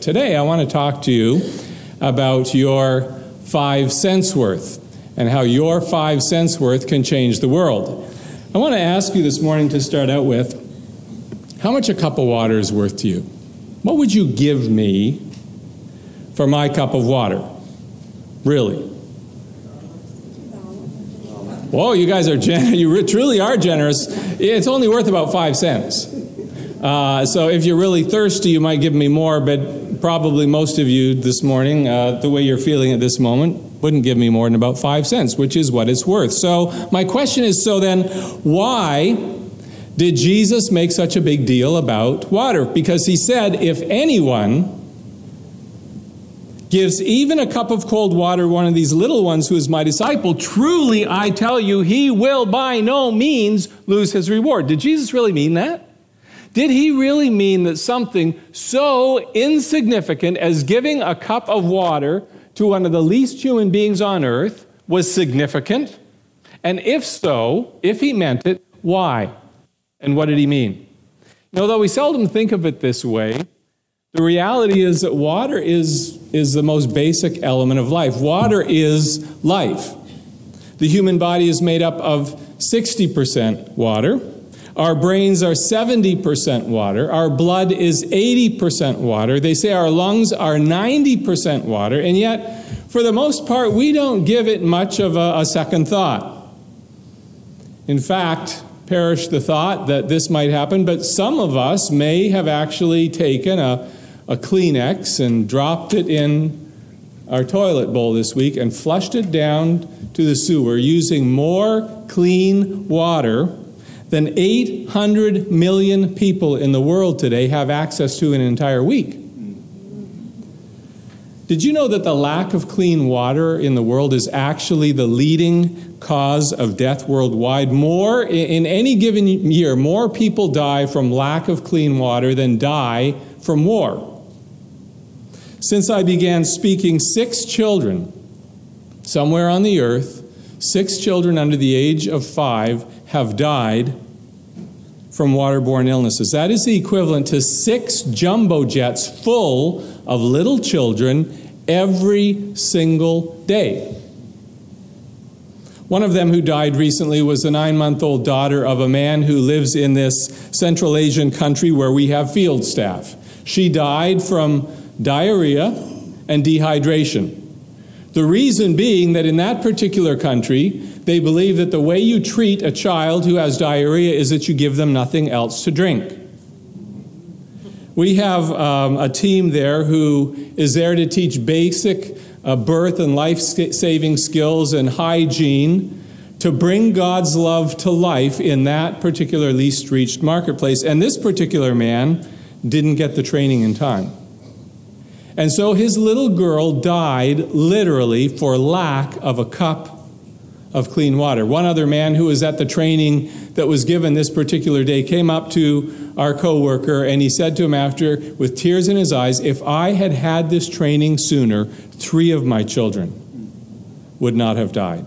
Today, I want to talk to you about your five cents worth and how your five cents worth can change the world. I want to ask you this morning to start out with how much a cup of water is worth to you? What would you give me for my cup of water? Really? Whoa, you guys are gen- you truly are generous. It's only worth about five cents. Uh, so if you're really thirsty, you might give me more, but probably most of you this morning, uh, the way you're feeling at this moment, wouldn't give me more than about five cents, which is what it's worth. So, my question is so then, why did Jesus make such a big deal about water? Because he said, if anyone gives even a cup of cold water one of these little ones who is my disciple, truly I tell you, he will by no means lose his reward. Did Jesus really mean that? Did he really mean that something so insignificant as giving a cup of water to one of the least human beings on earth was significant? And if so, if he meant it, why? And what did he mean? Now, though we seldom think of it this way, the reality is that water is, is the most basic element of life. Water is life. The human body is made up of 60% water, our brains are 70% water. Our blood is 80% water. They say our lungs are 90% water, and yet, for the most part, we don't give it much of a, a second thought. In fact, perish the thought that this might happen, but some of us may have actually taken a, a Kleenex and dropped it in our toilet bowl this week and flushed it down to the sewer using more clean water than 800 million people in the world today have access to an entire week. Did you know that the lack of clean water in the world is actually the leading cause of death worldwide? More, in any given year, more people die from lack of clean water than die from war. Since I began speaking, six children, somewhere on the earth, six children under the age of five, have died from waterborne illnesses. That is the equivalent to six jumbo jets full of little children every single day. One of them who died recently was the nine month old daughter of a man who lives in this Central Asian country where we have field staff. She died from diarrhea and dehydration. The reason being that in that particular country, they believe that the way you treat a child who has diarrhea is that you give them nothing else to drink. We have um, a team there who is there to teach basic uh, birth and life saving skills and hygiene to bring God's love to life in that particular least reached marketplace. And this particular man didn't get the training in time. And so his little girl died literally for lack of a cup of clean water. One other man who was at the training that was given this particular day came up to our coworker and he said to him after with tears in his eyes, "If I had had this training sooner, 3 of my children would not have died."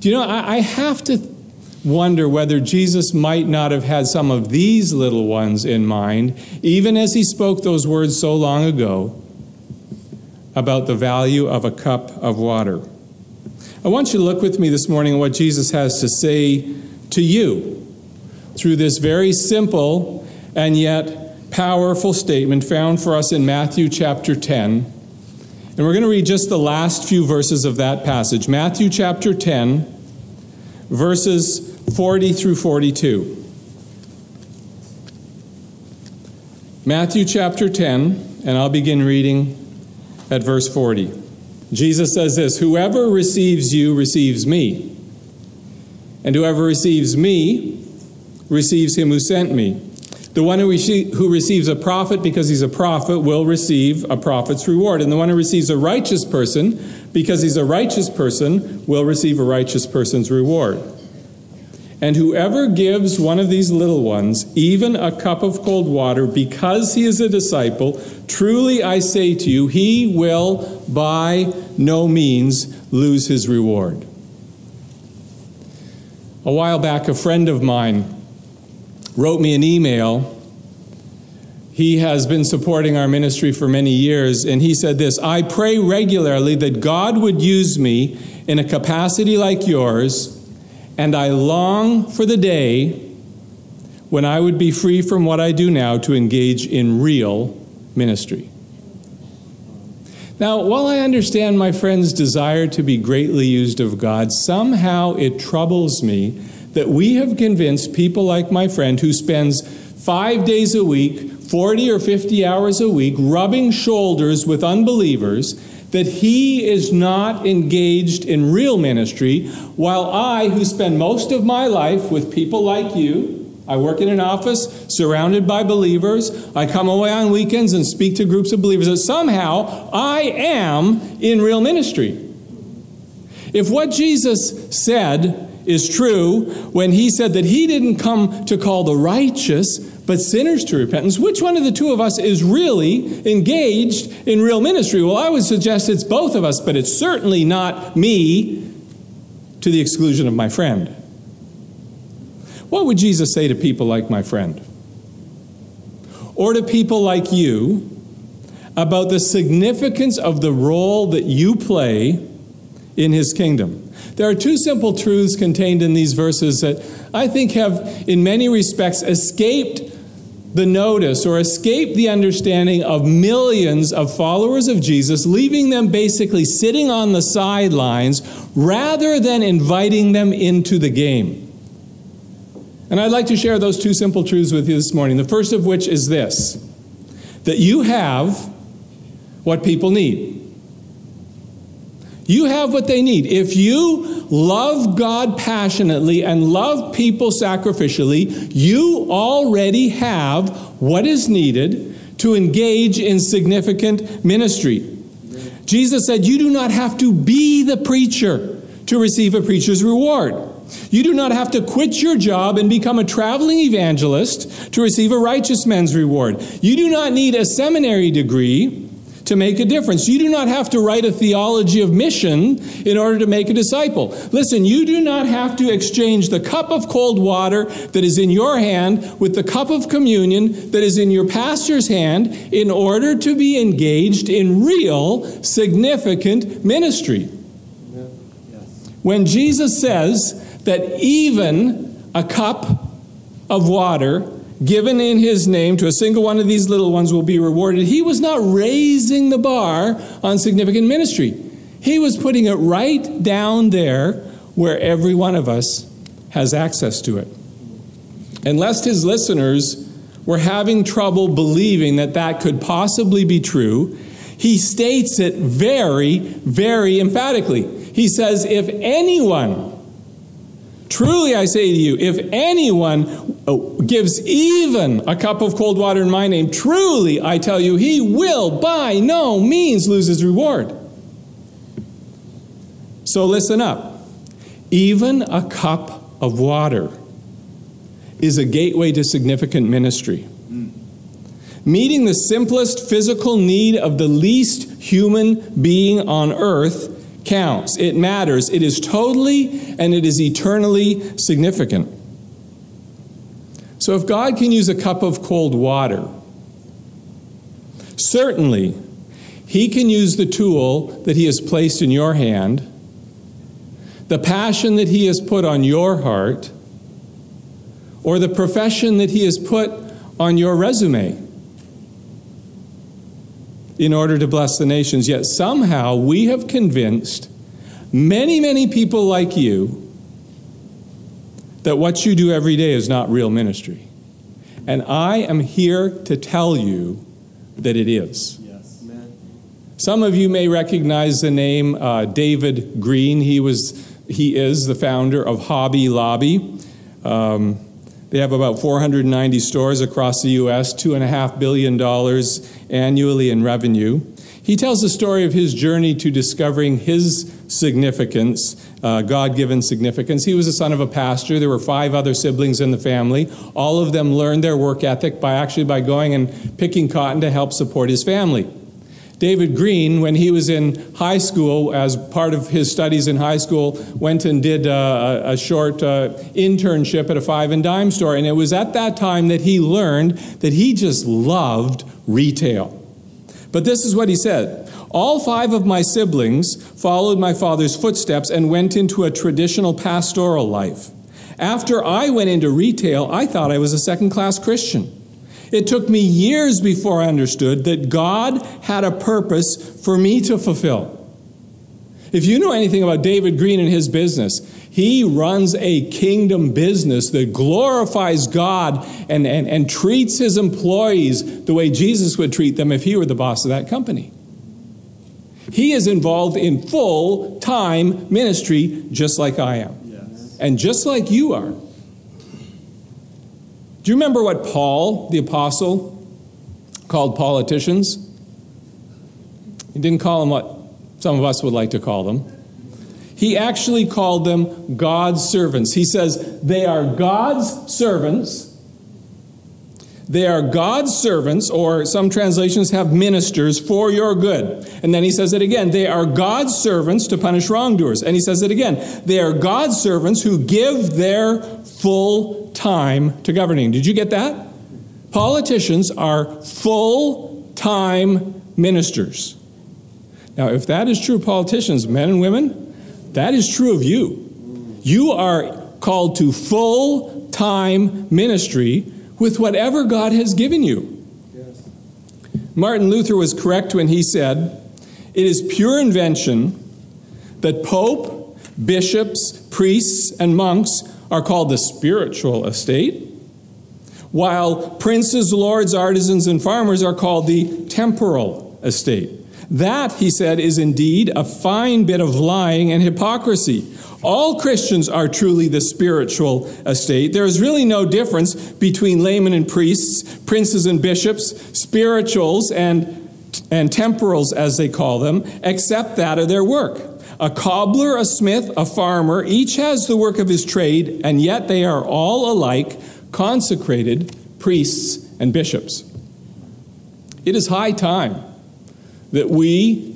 Do you know, I, I have to wonder whether Jesus might not have had some of these little ones in mind, even as he spoke those words so long ago about the value of a cup of water. I want you to look with me this morning at what Jesus has to say to you through this very simple and yet powerful statement found for us in Matthew chapter 10. And we're going to read just the last few verses of that passage. Matthew chapter 10, verses 40 through 42. Matthew chapter 10, and I'll begin reading at verse 40. Jesus says this Whoever receives you receives me, and whoever receives me receives him who sent me. The one who, who receives a prophet because he's a prophet will receive a prophet's reward. And the one who receives a righteous person because he's a righteous person will receive a righteous person's reward. And whoever gives one of these little ones even a cup of cold water because he is a disciple, truly I say to you, he will by no means lose his reward. A while back, a friend of mine wrote me an email he has been supporting our ministry for many years, and he said this I pray regularly that God would use me in a capacity like yours, and I long for the day when I would be free from what I do now to engage in real ministry. Now, while I understand my friend's desire to be greatly used of God, somehow it troubles me that we have convinced people like my friend who spends five days a week 40 or 50 hours a week rubbing shoulders with unbelievers that he is not engaged in real ministry, while I, who spend most of my life with people like you, I work in an office surrounded by believers. I come away on weekends and speak to groups of believers that somehow I am in real ministry. If what Jesus said is true when he said that he didn't come to call the righteous, but sinners to repentance. Which one of the two of us is really engaged in real ministry? Well, I would suggest it's both of us, but it's certainly not me to the exclusion of my friend. What would Jesus say to people like my friend? Or to people like you about the significance of the role that you play in his kingdom? There are two simple truths contained in these verses that I think have, in many respects, escaped the notice or escape the understanding of millions of followers of Jesus, leaving them basically sitting on the sidelines rather than inviting them into the game. And I'd like to share those two simple truths with you this morning. The first of which is this that you have what people need. You have what they need. If you love God passionately and love people sacrificially, you already have what is needed to engage in significant ministry. Jesus said, You do not have to be the preacher to receive a preacher's reward. You do not have to quit your job and become a traveling evangelist to receive a righteous man's reward. You do not need a seminary degree to make a difference. You do not have to write a theology of mission in order to make a disciple. Listen, you do not have to exchange the cup of cold water that is in your hand with the cup of communion that is in your pastor's hand in order to be engaged in real, significant ministry. When Jesus says that even a cup of water given in his name to a single one of these little ones will be rewarded. He was not raising the bar on significant ministry. He was putting it right down there where every one of us has access to it. And lest his listeners were having trouble believing that that could possibly be true, he states it very, very emphatically. He says, If anyone Truly I say to you, if anyone oh, gives even a cup of cold water in my name, truly I tell you, he will by no means lose his reward. So listen up. Even a cup of water is a gateway to significant ministry. Meeting the simplest physical need of the least human being on earth counts. It matters. It is totally and it is eternally significant. So if God can use a cup of cold water, certainly He can use the tool that He has placed in your hand, the passion that He has put on your heart, or the profession that He has put on your resume in order to bless the nations. Yet somehow we have convinced many, many people like you that what you do every day is not real ministry. And I am here to tell you that it is. Yes. Some of you may recognize the name uh, David Green. He was, he is the founder of Hobby Lobby. Um, they have about 490 stores across the U.S., $2.5 billion annually in revenue. He tells the story of his journey to discovering his significance, uh, God given significance. He was the son of a pastor. There were five other siblings in the family. All of them learned their work ethic by actually by going and picking cotton to help support his family. David Green, when he was in high school, as part of his studies in high school, went and did a, a short uh, internship at a five and dime store. And it was at that time that he learned that he just loved retail. But this is what he said All five of my siblings followed my father's footsteps and went into a traditional pastoral life. After I went into retail, I thought I was a second class Christian. It took me years before I understood that God had a purpose for me to fulfill. If you know anything about David Green and his business, he runs a kingdom business that glorifies God and, and, and treats his employees the way Jesus would treat them if he were the boss of that company. He is involved in full time ministry just like I am, yes. and just like you are. Do you remember what Paul, the apostle, called politicians? He didn't call them what some of us would like to call them. He actually called them God's servants. He says, They are God's servants. They are God's servants, or some translations have ministers for your good. And then he says it again. They are God's servants to punish wrongdoers. And he says it again. They are God's servants who give their full time to governing. Did you get that? Politicians are full time ministers. Now, if that is true, politicians, men and women, that is true of you. You are called to full time ministry with whatever God has given you. Martin Luther was correct when he said, It is pure invention that Pope, bishops, priests, and monks are called the spiritual estate, while princes, lords, artisans, and farmers are called the temporal estate. That, he said, is indeed a fine bit of lying and hypocrisy. All Christians are truly the spiritual estate. There is really no difference between laymen and priests, princes and bishops, spirituals and, and temporals, as they call them, except that of their work. A cobbler, a smith, a farmer, each has the work of his trade, and yet they are all alike consecrated priests and bishops. It is high time that we,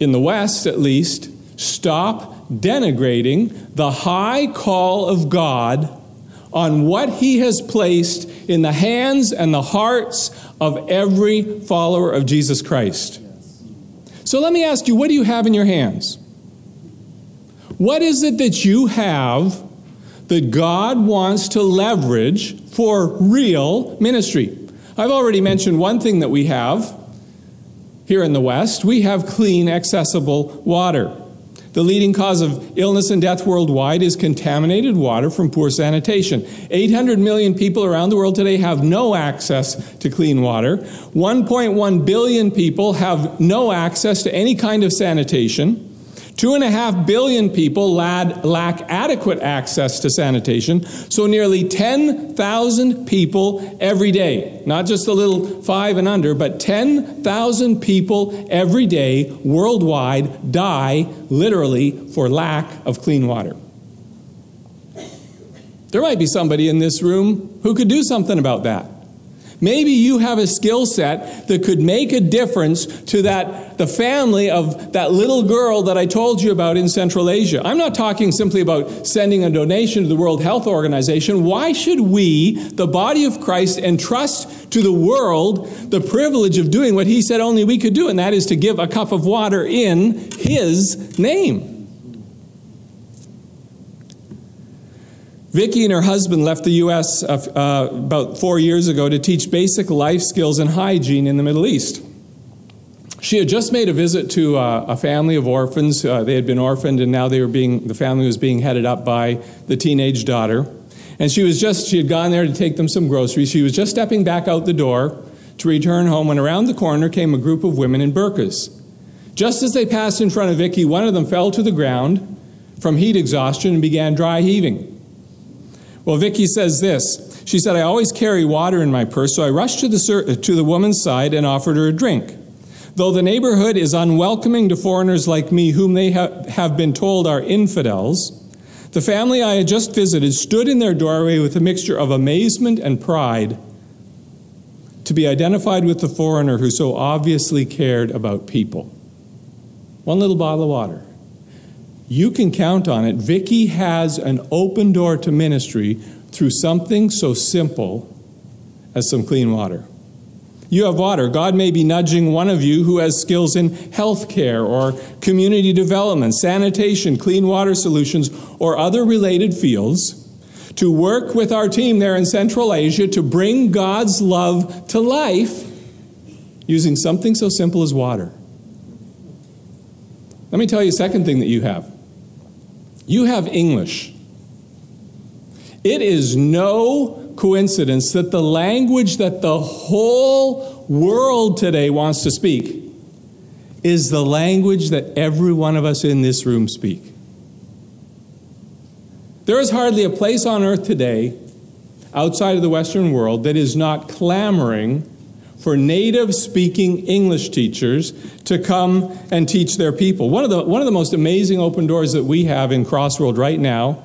in the West at least, stop denigrating the high call of God on what He has placed in the hands and the hearts of every follower of Jesus Christ. So let me ask you what do you have in your hands? What is it that you have that God wants to leverage for real ministry? I've already mentioned one thing that we have here in the West, we have clean, accessible water. The leading cause of illness and death worldwide is contaminated water from poor sanitation. 800 million people around the world today have no access to clean water. 1.1 billion people have no access to any kind of sanitation. Two and a half billion people lack adequate access to sanitation, so nearly 10,000 people every day, not just the little five and under, but 10,000 people every day worldwide die literally for lack of clean water. There might be somebody in this room who could do something about that. Maybe you have a skill set that could make a difference to that the family of that little girl that I told you about in Central Asia. I'm not talking simply about sending a donation to the World Health Organization. Why should we, the body of Christ, entrust to the world the privilege of doing what he said only we could do, and that is to give a cup of water in his name? Vicki and her husband left the U.S. Uh, uh, about four years ago to teach basic life skills and hygiene in the Middle East. She had just made a visit to uh, a family of orphans. Uh, they had been orphaned, and now they were being the family was being headed up by the teenage daughter. And she was just she had gone there to take them some groceries. She was just stepping back out the door to return home when around the corner came a group of women in burqas. Just as they passed in front of Vicky, one of them fell to the ground from heat exhaustion and began dry heaving. Well, Vicki says this. She said, I always carry water in my purse, so I rushed to the, to the woman's side and offered her a drink. Though the neighborhood is unwelcoming to foreigners like me, whom they ha- have been told are infidels, the family I had just visited stood in their doorway with a mixture of amazement and pride to be identified with the foreigner who so obviously cared about people. One little bottle of water. You can count on it. Vicky has an open door to ministry through something so simple as some clean water. You have water. God may be nudging one of you who has skills in healthcare or community development, sanitation, clean water solutions, or other related fields to work with our team there in Central Asia to bring God's love to life using something so simple as water. Let me tell you a second thing that you have. You have English. It is no coincidence that the language that the whole world today wants to speak is the language that every one of us in this room speak. There is hardly a place on earth today outside of the Western world that is not clamoring for native speaking English teachers to come and teach their people. One of, the, one of the most amazing open doors that we have in Crossworld right now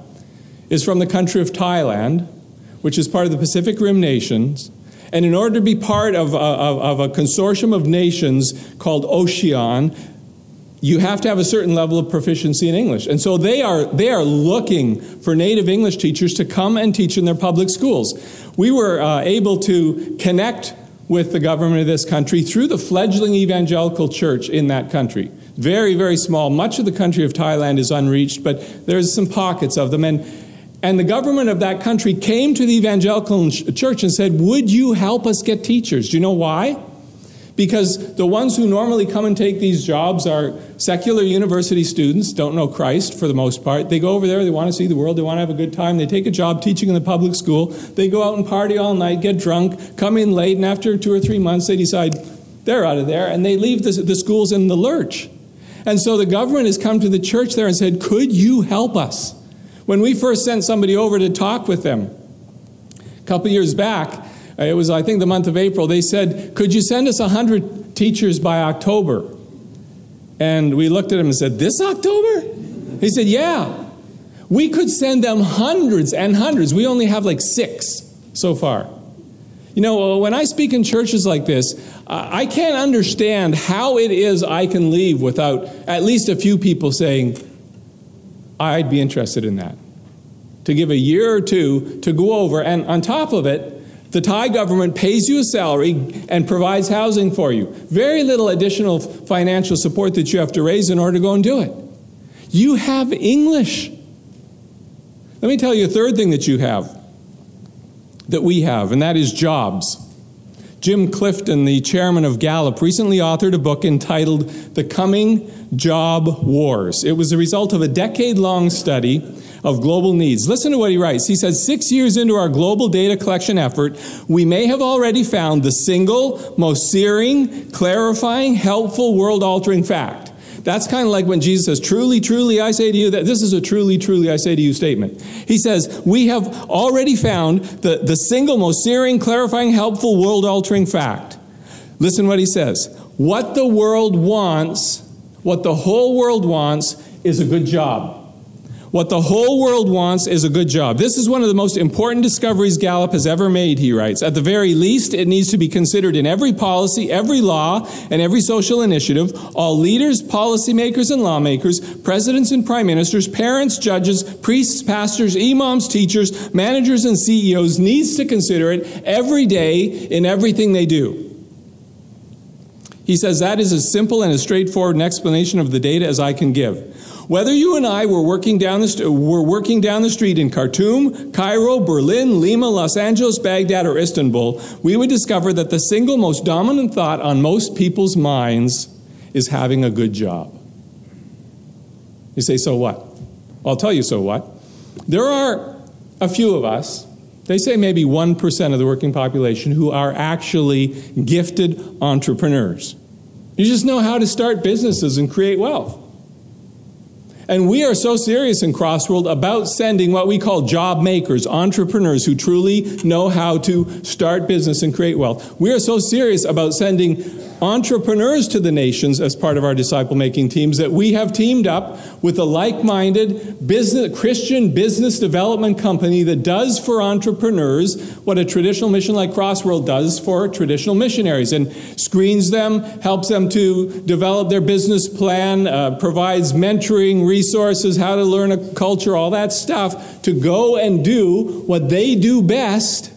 is from the country of Thailand, which is part of the Pacific Rim nations. And in order to be part of, of, of a consortium of nations called ASEAN, you have to have a certain level of proficiency in English. And so they are, they are looking for native English teachers to come and teach in their public schools. We were uh, able to connect with the government of this country through the fledgling evangelical church in that country. Very, very small. Much of the country of Thailand is unreached, but there's some pockets of them. And, and the government of that country came to the evangelical church and said, Would you help us get teachers? Do you know why? Because the ones who normally come and take these jobs are secular university students, don't know Christ for the most part. They go over there, they want to see the world, they want to have a good time. They take a job teaching in the public school. They go out and party all night, get drunk, come in late, and after two or three months, they decide they're out of there, and they leave the, the schools in the lurch. And so the government has come to the church there and said, Could you help us? When we first sent somebody over to talk with them a couple years back, Uh, it was, I think, the month of April. They said, Could you send us 100 teachers by October? And we looked at him and said, This October? He said, Yeah. We could send them hundreds and hundreds. We only have like six so far. You know, uh, when I speak in churches like this, I can't understand how it is I can leave without at least a few people saying, I'd be interested in that. To give a year or two to go over, and on top of it, the Thai government pays you a salary and provides housing for you. Very little additional financial support that you have to raise in order to go and do it. You have English. Let me tell you a third thing that you have, that we have, and that is jobs. Jim Clifton, the chairman of Gallup, recently authored a book entitled The Coming Job Wars. It was the result of a decade long study of global needs. Listen to what he writes. He says, Six years into our global data collection effort, we may have already found the single most searing, clarifying, helpful, world altering fact. That's kind of like when Jesus says, Truly, truly, I say to you that this is a truly, truly, I say to you statement. He says, We have already found the, the single most searing, clarifying, helpful, world altering fact. Listen what he says. What the world wants, what the whole world wants, is a good job. What the whole world wants is a good job. This is one of the most important discoveries Gallup has ever made, he writes. At the very least, it needs to be considered in every policy, every law, and every social initiative. All leaders, policymakers, and lawmakers, presidents and prime ministers, parents, judges, priests, pastors, imams, teachers, managers, and CEOs needs to consider it every day in everything they do. He says that is as simple and as straightforward an explanation of the data as I can give. Whether you and I were working down the, st- were working down the street in Khartoum, Cairo, Berlin, Lima, Los Angeles, Baghdad, or Istanbul, we would discover that the single most dominant thought on most people's minds is having a good job. You say, so what? I'll tell you so what. There are a few of us, they say maybe 1% of the working population, who are actually gifted entrepreneurs. You just know how to start businesses and create wealth. And we are so serious in Crossworld about sending what we call job makers, entrepreneurs who truly know how to start business and create wealth. We are so serious about sending entrepreneurs to the nations as part of our disciple making teams that we have teamed up with a like minded business, Christian business development company that does for entrepreneurs what a traditional mission like Crossworld does for traditional missionaries and screens them, helps them to develop their business plan, uh, provides mentoring, resources, how to learn a culture, all that stuff to go and do what they do best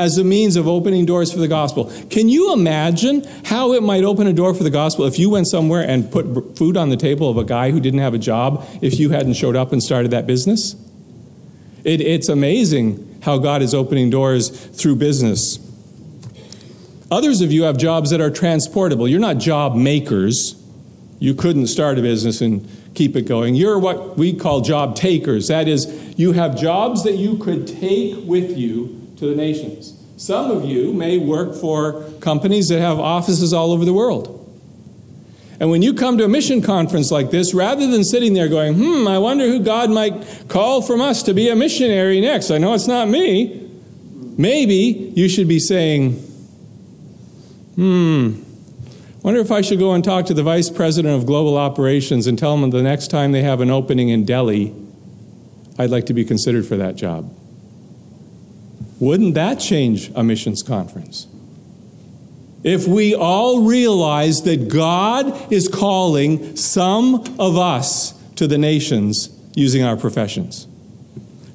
as a means of opening doors for the gospel. Can you imagine how it might open a door for the gospel if you went somewhere and put food on the table of a guy who didn't have a job if you hadn't showed up and started that business? It, it's amazing how God is opening doors through business. Others of you have jobs that are transportable. You're not job makers. You couldn't start a business and keep it going. You're what we call job takers. That is, you have jobs that you could take with you to the nations. Some of you may work for companies that have offices all over the world. And when you come to a mission conference like this, rather than sitting there going, hmm, I wonder who God might call from us to be a missionary next, I know it's not me, maybe you should be saying, hmm, wonder if I should go and talk to the vice president of global operations and tell them the next time they have an opening in Delhi, I'd like to be considered for that job. Wouldn't that change a missions conference? If we all realize that God is calling some of us to the nations using our professions.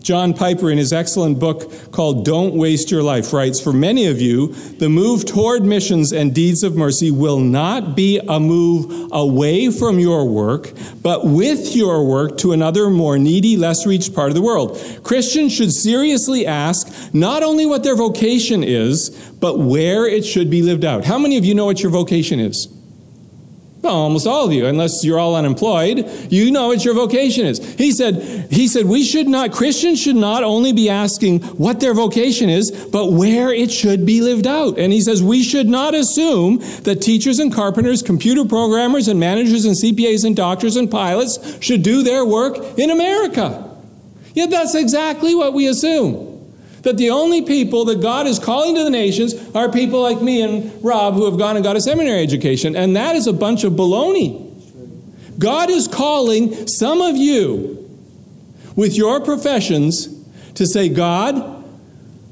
John Piper, in his excellent book called Don't Waste Your Life, writes For many of you, the move toward missions and deeds of mercy will not be a move away from your work, but with your work to another more needy, less reached part of the world. Christians should seriously ask not only what their vocation is, but where it should be lived out. How many of you know what your vocation is? Well, almost all of you, unless you're all unemployed, you know what your vocation is. He said, he said, we should not, Christians should not only be asking what their vocation is, but where it should be lived out. And he says, we should not assume that teachers and carpenters, computer programmers and managers and CPAs and doctors and pilots should do their work in America. Yet that's exactly what we assume that the only people that God is calling to the nations are people like me and Rob who have gone and got a seminary education. And that is a bunch of baloney. God is calling some of you with your professions to say, God,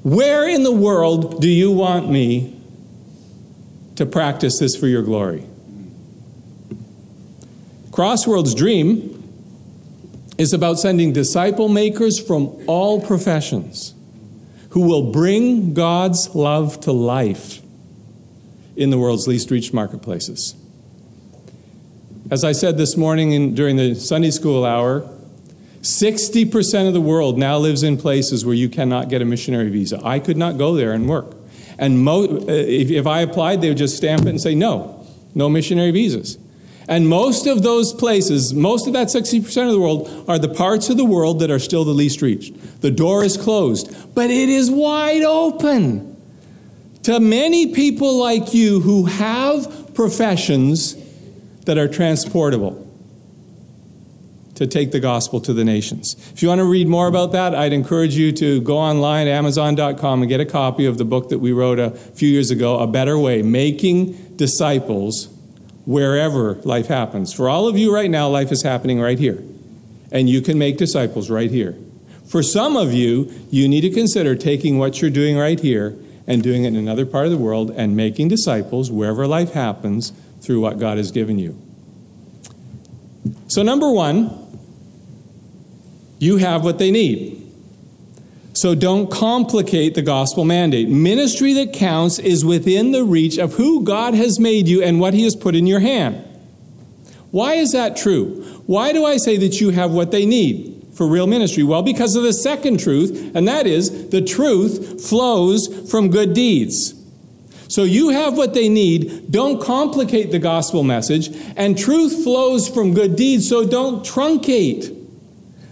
where in the world do you want me to practice this for your glory? Crossworld's dream is about sending disciple makers from all professions who will bring God's love to life in the world's least reached marketplaces. As I said this morning in, during the Sunday school hour, 60% of the world now lives in places where you cannot get a missionary visa. I could not go there and work. And mo- uh, if, if I applied, they would just stamp it and say, no, no missionary visas. And most of those places, most of that 60% of the world, are the parts of the world that are still the least reached. The door is closed, but it is wide open to many people like you who have professions that are transportable to take the gospel to the nations. If you want to read more about that, I'd encourage you to go online, amazon.com, and get a copy of the book that we wrote a few years ago, A Better Way Making Disciples wherever life happens. For all of you right now, life is happening right here. And you can make disciples right here. For some of you, you need to consider taking what you're doing right here and doing it in another part of the world and making disciples wherever life happens through what God has given you. So, number one, you have what they need. So don't complicate the gospel mandate. Ministry that counts is within the reach of who God has made you and what He has put in your hand. Why is that true? Why do I say that you have what they need for real ministry? Well, because of the second truth, and that is the truth flows from good deeds. So you have what they need. Don't complicate the gospel message. And truth flows from good deeds, so don't truncate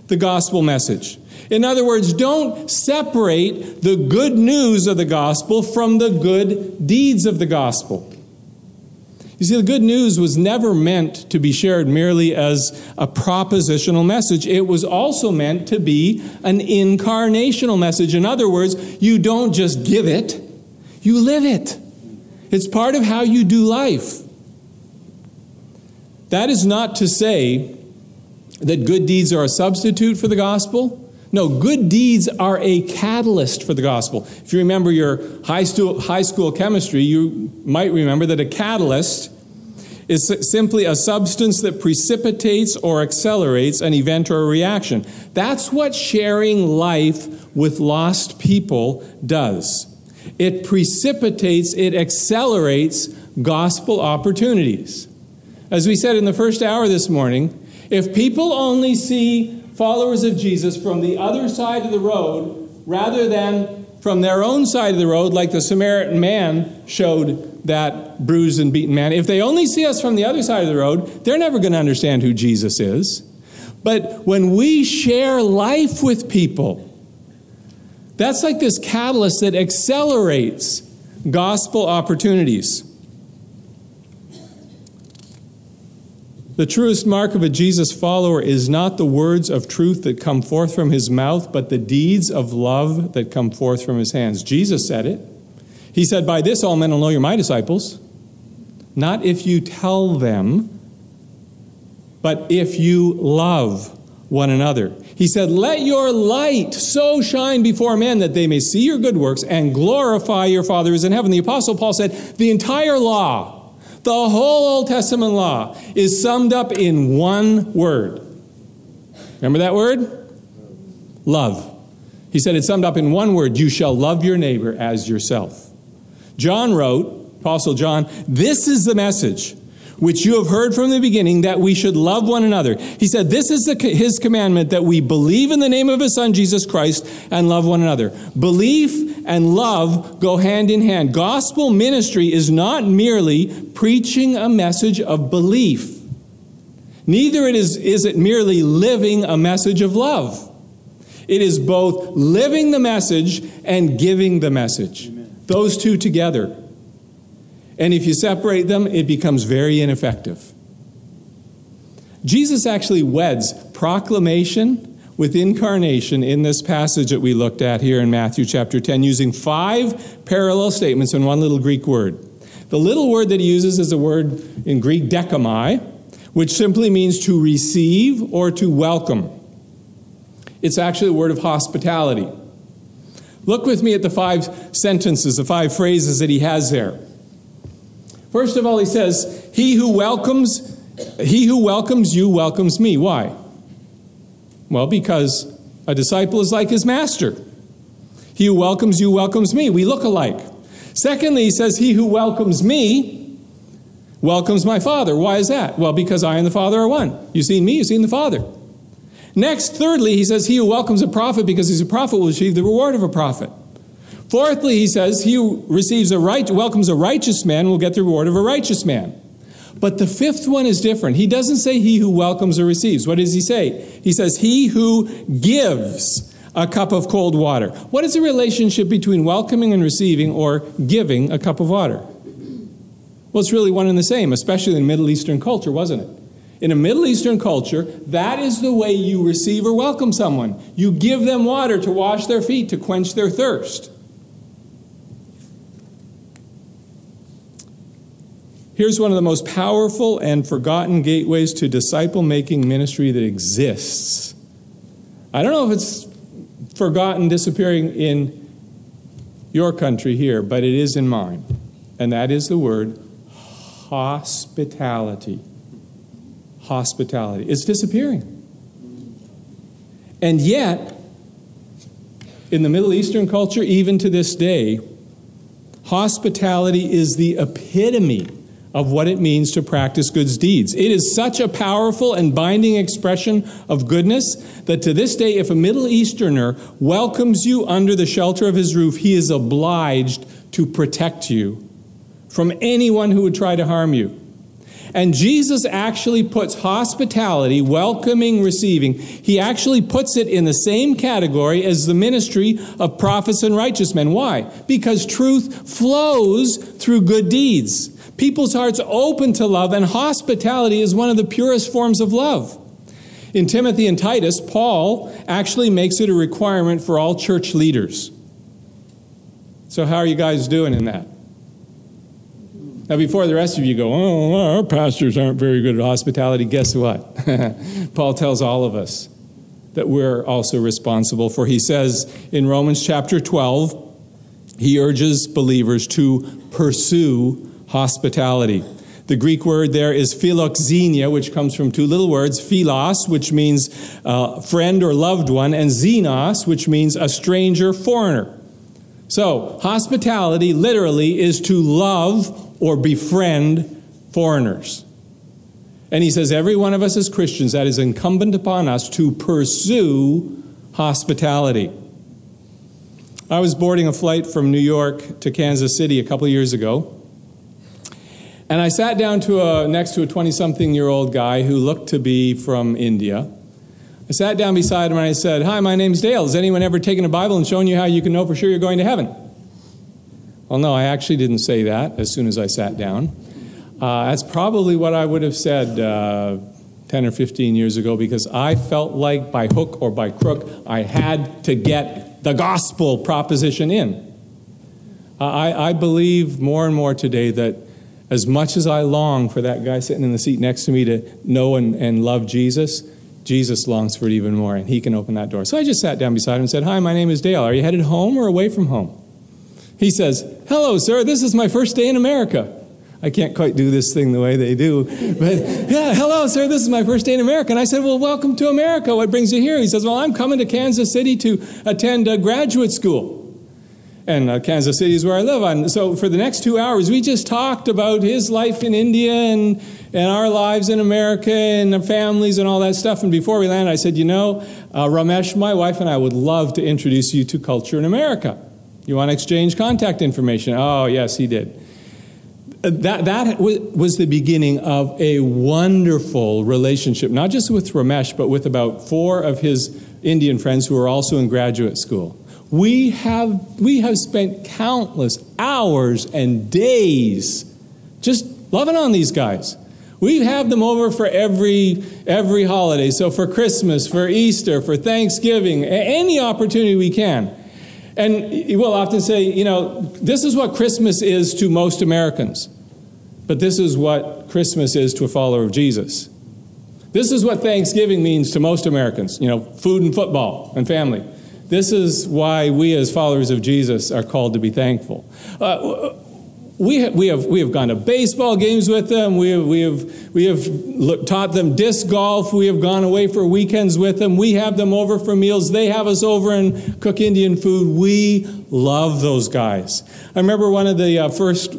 the gospel message. In other words, don't separate the good news of the gospel from the good deeds of the gospel. You see, the good news was never meant to be shared merely as a propositional message. It was also meant to be an incarnational message. In other words, you don't just give it, you live it. It's part of how you do life. That is not to say that good deeds are a substitute for the gospel. No, good deeds are a catalyst for the gospel. If you remember your high school, high school chemistry, you might remember that a catalyst is simply a substance that precipitates or accelerates an event or a reaction. That's what sharing life with lost people does. It precipitates, it accelerates gospel opportunities. As we said in the first hour this morning, if people only see followers of Jesus from the other side of the road rather than from their own side of the road, like the Samaritan man showed that bruised and beaten man. If they only see us from the other side of the road, they're never going to understand who Jesus is. But when we share life with people, that's like this catalyst that accelerates gospel opportunities. The truest mark of a Jesus follower is not the words of truth that come forth from his mouth, but the deeds of love that come forth from his hands. Jesus said it. He said, By this all men will know you're my disciples, not if you tell them, but if you love one another. He said, Let your light so shine before men that they may see your good works and glorify your Father who is in heaven. The Apostle Paul said, The entire law, the whole Old Testament law is summed up in one word. Remember that word? Love. He said it's summed up in one word you shall love your neighbor as yourself. John wrote, Apostle John, this is the message which you have heard from the beginning, that we should love one another. He said, This is the, his commandment that we believe in the name of his Son, Jesus Christ, and love one another. Belief and love go hand in hand. Gospel ministry is not merely preaching a message of belief, neither it is, is it merely living a message of love. It is both living the message and giving the message. Amen. Those two together. And if you separate them, it becomes very ineffective. Jesus actually weds proclamation with incarnation in this passage that we looked at here in Matthew chapter 10, using five parallel statements in one little Greek word. The little word that he uses is a word in Greek, dechomai, which simply means to receive or to welcome. It's actually a word of hospitality. Look with me at the five sentences, the five phrases that he has there. First of all, he says, He who welcomes, he who welcomes you welcomes me. Why? Well, because a disciple is like his master. He who welcomes you welcomes me. We look alike. Secondly, he says, He who welcomes me welcomes my Father. Why is that? Well, because I and the Father are one. You've seen me, you've seen the Father. Next, thirdly, he says, He who welcomes a prophet because he's a prophet will receive the reward of a prophet. Fourthly, he says, he who receives a right, welcomes a righteous man will get the reward of a righteous man. But the fifth one is different. He doesn't say he who welcomes or receives. What does he say? He says he who gives a cup of cold water. What is the relationship between welcoming and receiving or giving a cup of water? Well, it's really one and the same, especially in Middle Eastern culture, wasn't it? In a Middle Eastern culture, that is the way you receive or welcome someone. You give them water to wash their feet, to quench their thirst. Here's one of the most powerful and forgotten gateways to disciple making ministry that exists. I don't know if it's forgotten, disappearing in your country here, but it is in mine. And that is the word hospitality. Hospitality. It's disappearing. And yet, in the Middle Eastern culture, even to this day, hospitality is the epitome of what it means to practice good deeds. It is such a powerful and binding expression of goodness that to this day, if a Middle Easterner welcomes you under the shelter of his roof, he is obliged to protect you from anyone who would try to harm you. And Jesus actually puts hospitality, welcoming, receiving, he actually puts it in the same category as the ministry of prophets and righteous men. Why? Because truth flows through good deeds. People's hearts open to love, and hospitality is one of the purest forms of love. In Timothy and Titus, Paul actually makes it a requirement for all church leaders. So, how are you guys doing in that? Now, before the rest of you go, oh, our pastors aren't very good at hospitality, guess what? Paul tells all of us that we're also responsible for. He says in Romans chapter 12, he urges believers to pursue hospitality. The Greek word there is philoxenia, which comes from two little words philos, which means uh, friend or loved one, and xenos, which means a stranger, foreigner. So, hospitality literally is to love or befriend foreigners. And he says, every one of us as Christians, that is incumbent upon us to pursue hospitality. I was boarding a flight from New York to Kansas City a couple years ago. And I sat down to a, next to a 20 something year old guy who looked to be from India. I sat down beside him and I said, Hi, my name's Dale. Has anyone ever taken a Bible and shown you how you can know for sure you're going to heaven? Well, no, I actually didn't say that as soon as I sat down. Uh, that's probably what I would have said uh, 10 or 15 years ago because I felt like by hook or by crook I had to get the gospel proposition in. Uh, I, I believe more and more today that as much as I long for that guy sitting in the seat next to me to know and, and love Jesus, Jesus longs for it even more, and he can open that door. So I just sat down beside him and said, Hi, my name is Dale. Are you headed home or away from home? He says, Hello, sir. This is my first day in America. I can't quite do this thing the way they do. But yeah, hello, sir. This is my first day in America. And I said, Well, welcome to America. What brings you here? He says, Well, I'm coming to Kansas City to attend a graduate school and uh, Kansas City is where I live. And so for the next two hours, we just talked about his life in India and, and our lives in America and our families and all that stuff. And before we landed, I said, you know, uh, Ramesh, my wife and I would love to introduce you to culture in America. You want to exchange contact information? Oh, yes, he did. Uh, that, that was the beginning of a wonderful relationship, not just with Ramesh, but with about four of his Indian friends who were also in graduate school. We have, we have spent countless hours and days just loving on these guys. We have them over for every, every holiday. So for Christmas, for Easter, for Thanksgiving, any opportunity we can. And we'll often say, you know, this is what Christmas is to most Americans, but this is what Christmas is to a follower of Jesus. This is what Thanksgiving means to most Americans, you know, food and football and family. This is why we, as followers of Jesus, are called to be thankful. Uh, we have, we, have, we have gone to baseball games with them. We have, we have, we have taught them disc golf. We have gone away for weekends with them. We have them over for meals. They have us over and cook Indian food. We love those guys. I remember one of the uh, first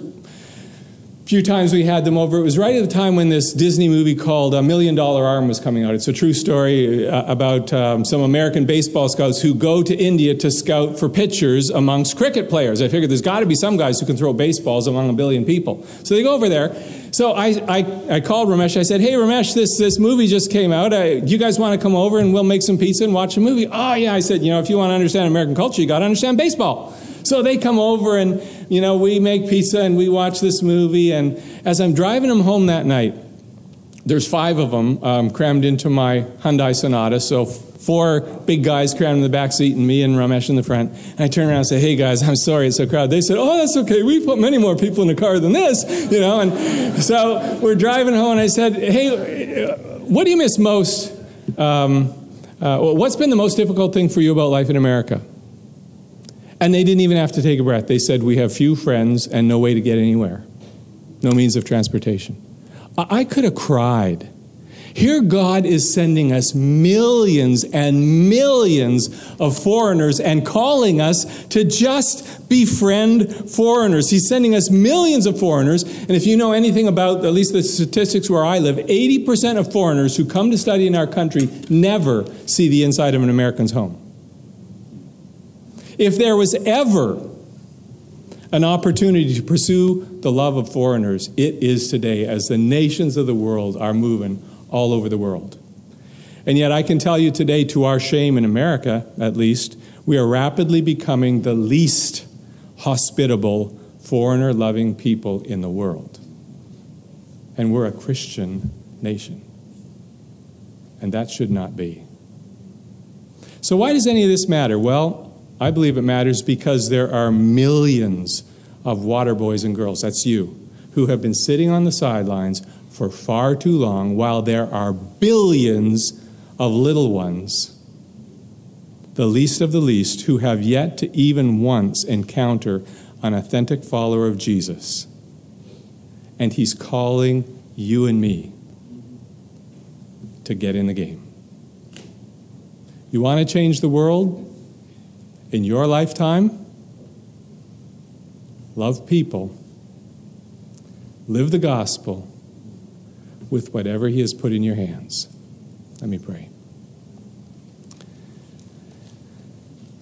few times we had them over. It was right at the time when this Disney movie called A Million Dollar Arm was coming out. It's a true story uh, about um, some American baseball scouts who go to India to scout for pitchers amongst cricket players. I figured there's got to be some guys who can throw baseballs among a billion people. So they go over there. So I, I, I called Ramesh. I said, Hey, Ramesh, this, this movie just came out. Uh, you guys want to come over and we'll make some pizza and watch a movie? Oh, yeah. I said, You know, if you want to understand American culture, you got to understand baseball. So they come over and, you know, we make pizza and we watch this movie. And as I'm driving them home that night, there's five of them um, crammed into my Hyundai Sonata. So four big guys crammed in the back seat and me and Ramesh in the front. And I turn around and say, hey guys, I'm sorry it's so crowded. They said, oh, that's okay. We put many more people in the car than this, you know. And so we're driving home and I said, hey, what do you miss most? Um, uh, what's been the most difficult thing for you about life in America? And they didn't even have to take a breath. They said, We have few friends and no way to get anywhere, no means of transportation. I could have cried. Here, God is sending us millions and millions of foreigners and calling us to just befriend foreigners. He's sending us millions of foreigners. And if you know anything about at least the statistics where I live, 80% of foreigners who come to study in our country never see the inside of an American's home. If there was ever an opportunity to pursue the love of foreigners, it is today as the nations of the world are moving all over the world. And yet, I can tell you today, to our shame in America at least, we are rapidly becoming the least hospitable, foreigner loving people in the world. And we're a Christian nation. And that should not be. So, why does any of this matter? Well, I believe it matters because there are millions of water boys and girls, that's you, who have been sitting on the sidelines for far too long while there are billions of little ones, the least of the least, who have yet to even once encounter an authentic follower of Jesus. And he's calling you and me to get in the game. You want to change the world in your lifetime? Love people. Live the gospel with whatever He has put in your hands. Let me pray.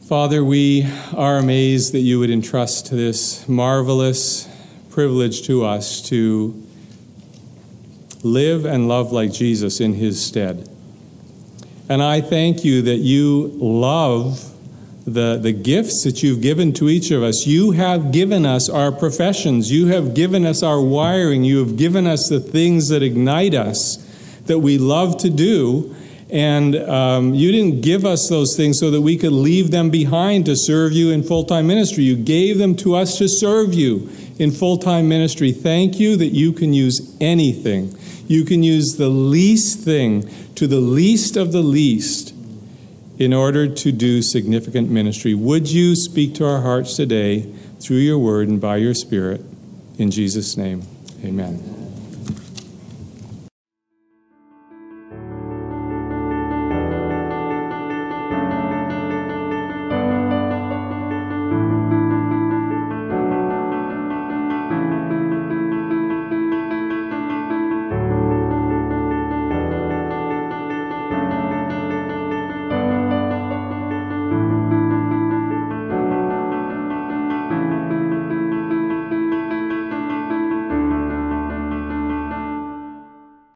Father, we are amazed that you would entrust this marvelous privilege to us to live and love like Jesus in his stead. And I thank you that you love the, the gifts that you've given to each of us. You have given us our professions. You have given us our wiring. You have given us the things that ignite us that we love to do. And um, you didn't give us those things so that we could leave them behind to serve you in full time ministry. You gave them to us to serve you in full time ministry. Thank you that you can use anything. You can use the least thing to the least of the least in order to do significant ministry. Would you speak to our hearts today through your word and by your spirit? In Jesus' name, amen.